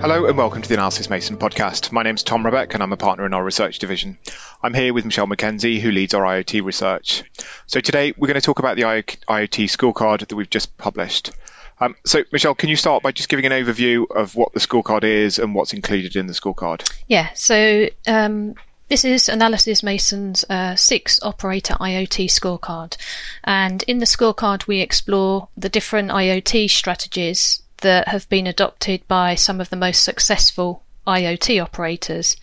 Hello and welcome to the Analysys Mason podcast. My name is Tom Rebbeck and I'm a partner in our research division. I'm here with Michelle McKenzie, who leads our IoT research. So today we're going to talk about the IoT scorecard that we've just published. Um, so, Michelle, can you start by just giving an overview of what the scorecard is and what's included in the scorecard? Yeah, so um, this is Analysys Mason's uh, six operator IoT scorecard. And in the scorecard, we explore the different IoT strategies that have been adopted by some of the most successful IoT operators.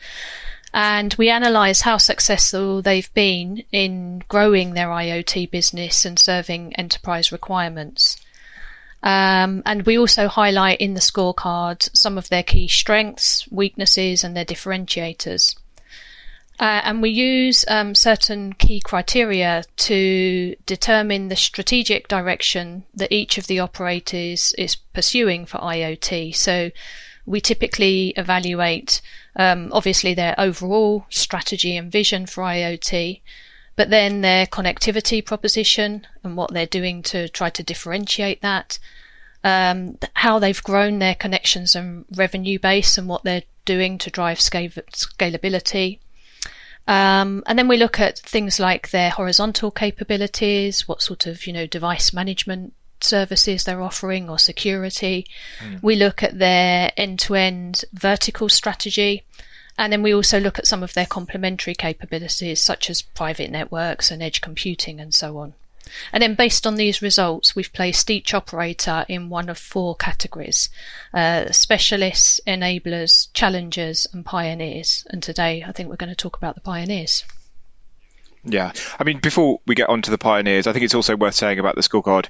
And we analyse how successful they've been in growing their IoT business and serving enterprise requirements. Um, and we also highlight in the scorecard some of their key strengths, weaknesses, and their differentiators. Uh, and we use um, certain key criteria to determine the strategic direction that each of the operators is pursuing for IoT. So we typically evaluate, um, obviously, their overall strategy and vision for IoT, but then their connectivity proposition and what they're doing to try to differentiate that, um, how they've grown their connections and revenue base and what they're doing to drive scalability um, and then we look at things like their horizontal capabilities, what sort of, you know, device management services they're offering or security. Mm. We look at their end to end vertical strategy. And then we also look at some of their complementary capabilities, such as private networks and edge computing and so on. And then based on these results, we've placed each operator in one of four categories uh, specialists, enablers, challengers, and pioneers. And today, I think we're going to talk about the pioneers. Yeah. I mean, before we get on to the pioneers, I think it's also worth saying about the scorecard.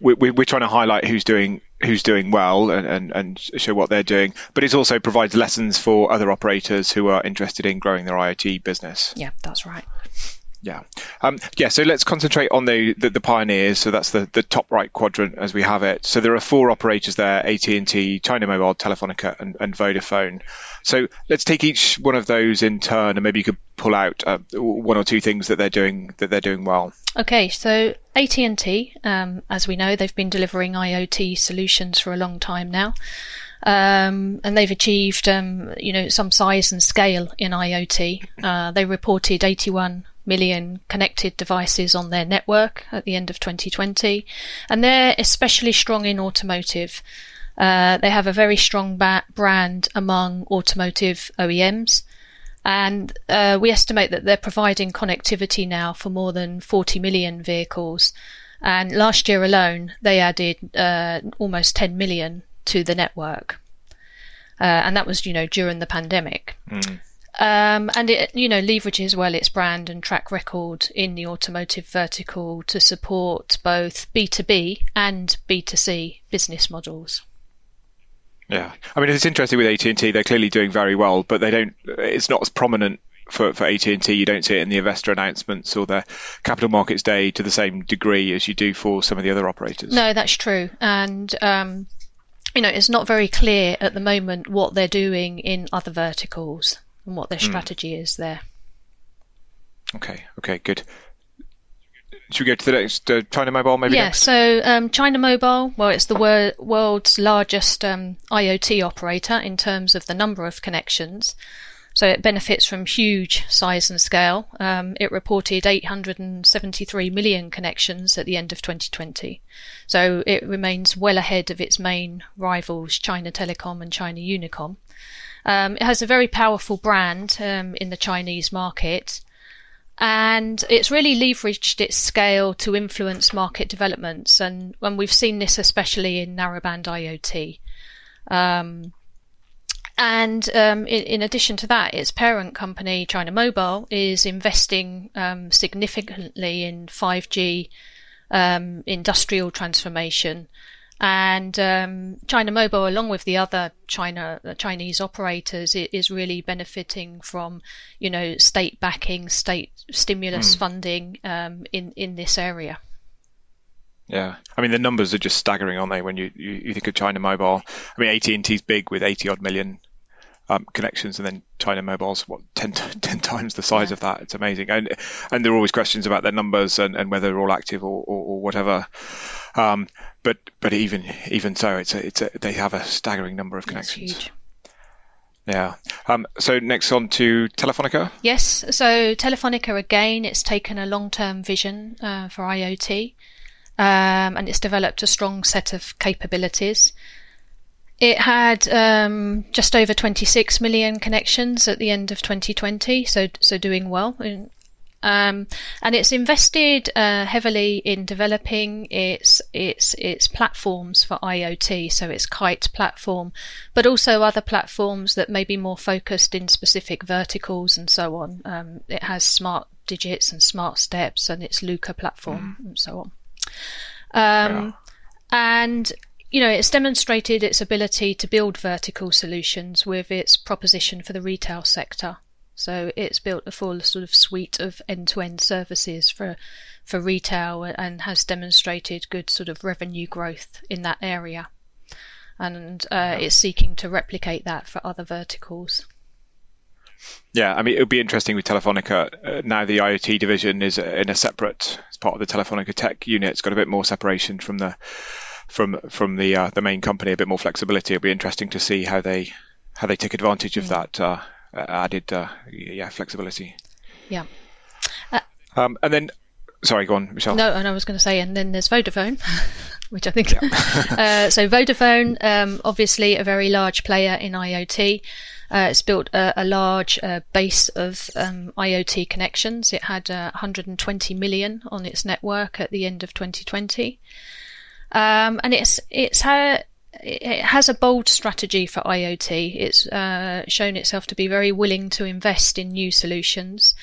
We, are trying to highlight who's doing who's doing well and, and, and show what they're doing, but it also provides lessons for other operators who are interested in growing their IoT business. Yeah, that's right. Yeah, um, yeah. So let's concentrate on the, the, the pioneers. So that's the, the top right quadrant as we have it. So there are four operators there: AT and T, China Mobile, Telefonica, and, and, Vodafone. So let's take each one of those in turn, and maybe you could pull out uh, one or two things that they're doing that they're doing well. Okay, so AT and T, um, as we know, they've been delivering IoT solutions for a long time now. Um, and they've achieved, um, you know, some size and scale in IoT. Uh, they reported 81 million connected devices on their network at the end of 2020. And they're especially strong in automotive. Uh, they have a very strong ba- brand among automotive OEMs. And uh, we estimate that they're providing connectivity now for more than 40 million vehicles. And last year alone, they added uh, almost 10 million to the network. Uh, and that was, you know, during the pandemic. Mm. Um, and it, you know, leverages well its brand and track record in the automotive vertical to support both B2B and B2C business models. Yeah, I mean, it's interesting with AT and T. They're clearly doing very well, but they don't. It's not as prominent for, for AT&T, you don't see it in the investor announcements or the capital markets day to the same degree as you do for some of the other operators. No, that's true. And, um, you know, it's not very clear at the moment what they're doing in other verticals and what their hmm. strategy mm. is there. Okay, okay, good. Should we go to the next uh, China Mobile maybe? Yeah, next? so um, China Mobile, well, it's the wor- world's largest um, IoT operator in terms of the number of connections. So it benefits from huge size and scale. Um, it reported 873 million connections at the end of 2020. So it remains well ahead of its main rivals, China Telecom and China Unicom. Um, it has a very powerful brand um, in the Chinese market, and it's really leveraged its scale to influence market developments. And, and we've seen this especially in narrowband IoT. Um, and um, in, in, addition to that, its parent company, China Mobile, is investing um, significantly in 5G um, industrial transformation and um, China Mobile, along with the other China uh, Chinese operators, is really benefiting from you know state backing, state stimulus mm. funding um, in in this area. Yeah, I mean the numbers are just staggering, aren't they? When you, you, you think of China Mobile, I mean AT and T's big with 80 odd million um, connections, and then China Mobile's what 10, 10 times the size yeah. of that. It's amazing, and and there are always questions about their numbers and, and whether they're all active or, or, or whatever. Um, but but even even so, it's a, it's a, they have a staggering number of connections. Yeah. Um, so next on to Telefonica. Yes. So Telefonica again, it's taken a long-term vision uh, for IoT, um, and it's developed a strong set of capabilities. It had um, just over 26 million connections at the end of 2020, so so doing well. Um, and it's invested uh, heavily in developing its its its platforms for IoT, so its Kite platform, but also other platforms that may be more focused in specific verticals and so on. Um, it has smart digits and smart steps, and its Luca platform mm. and so on. Um, yeah. And you know, it's demonstrated its ability to build vertical solutions with its proposition for the retail sector. So it's built a full sort of suite of end-to-end services for for retail and has demonstrated good sort of revenue growth in that area. And uh, it's seeking to replicate that for other verticals. Yeah, I mean, it would be interesting with Telefonica. Uh, now the IoT division is in a separate, it's part of the Telefonica tech unit. It's got a bit more separation from the from from the uh, the main company, a bit more flexibility. It'll be interesting to see how they how they take advantage of mm. that uh, uh, added uh, yeah flexibility. Yeah. Uh, um, and then, sorry, go on, Michelle. No, and I was going to say, and then there's Vodafone, which I think. Yeah. uh, so Vodafone, um, obviously a very large player in IoT. Uh, it's built a, a large uh, base of um, IoT connections. It had 120 million on its network at the end of 2020. Um, and it's it's it has a bold strategy for IoT. It's uh, shown itself to be very willing to invest in new solutions.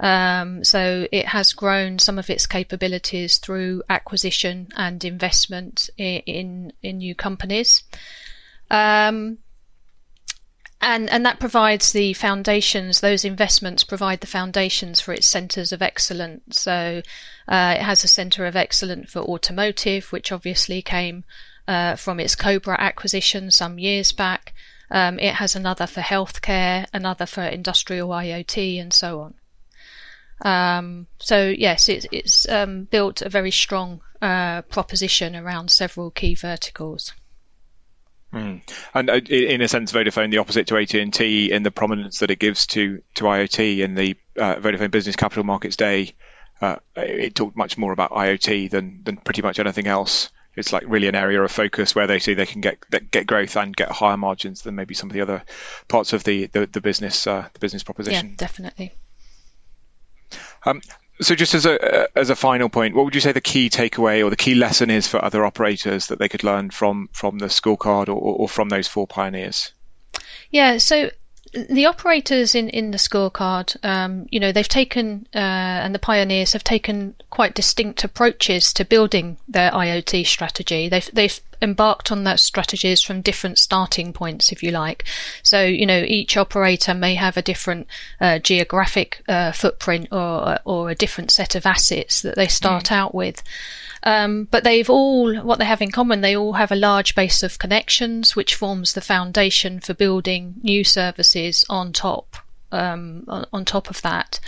Um, so it has grown some of its capabilities through acquisition and investment in in, in new companies. Um, and and that provides the foundations. Those investments provide the foundations for its centres of excellence. So uh, it has a centre of excellence for automotive, which obviously came uh, from its Cobra acquisition some years back. Um, it has another for healthcare, another for industrial IoT, and so on. Um, so yes, it, it's um, built a very strong uh, proposition around several key verticals. Mm. And uh, in a sense, Vodafone, the opposite to AT&T in the prominence that it gives to, to IoT in the uh, Vodafone Business Capital Markets Day, uh, it talked much more about IoT than, than pretty much anything else it's like really an area of focus where they see they can get get growth and get higher margins than maybe some of the other parts of the the, the business uh, the business proposition. Yeah, definitely. Um, so just as a as a final point, what would you say the key takeaway or the key lesson is for other operators that they could learn from from the scorecard or, or from those four pioneers? Yeah, so the operators in, in the scorecard, um, you know, they've taken, uh, and the pioneers have taken quite distinct approaches to building their IoT strategy. They've, they've embarked on those strategies from different starting points, if you like. So, you know, each operator may have a different uh, geographic uh, footprint or, or a different set of assets that they start mm. out with. Um, but they've all, what they have in common, they all have a large base of connections, which forms the foundation for building new services on top. Um, on, on, top of that,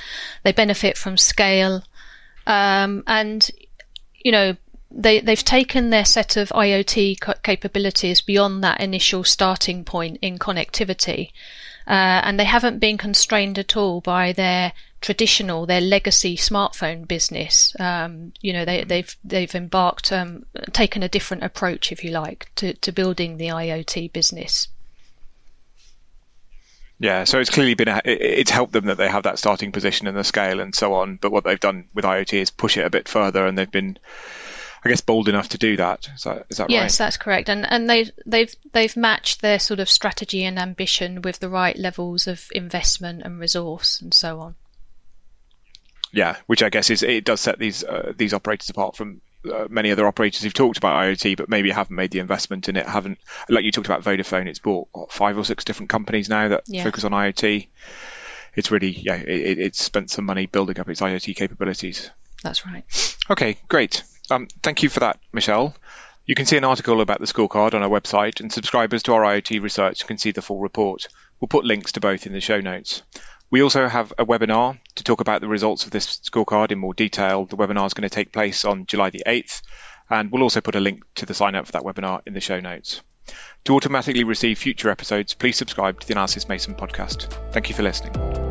they benefit from scale, um, and you know they they've taken their set of IoT capabilities beyond that initial starting point in connectivity, uh, and they haven't been constrained at all by their traditional, their legacy smartphone business. Um, you know, they, they've, they've embarked, um, taken a different approach, if you like, to, to building the IoT business. Yeah, so it's clearly been it's helped them that they have that starting position and the scale and so on. But what they've done with IoT is push it a bit further, and they've been I guess bold enough to do that. Is that, is that yes, right? Yes, that's correct. And and they've they've they've matched their sort of strategy and ambition with the right levels of investment and resource and so on. Yeah, which I guess is it does set these uh, these operators apart from uh, many other operators who've talked about IoT, but maybe haven't made the investment in it. Haven't like you talked about Vodafone. It's bought what, five or six different companies now that yeah. focus on IoT. It's really yeah, it, it's spent some money building up its IoT capabilities. That's right. Okay, great. Um, thank you for that, Michelle. You can see an article about the scorecard on our website, and subscribers to our IoT research can see the full report. We'll put links to both in the show notes. We also have a webinar to talk about the results of this scorecard in more detail. The webinar is going to take place on July the 8th, and we'll also put a link to the sign up for that webinar in the show notes. To automatically receive future episodes, please subscribe to the Analysys Mason podcast. Thank you for listening.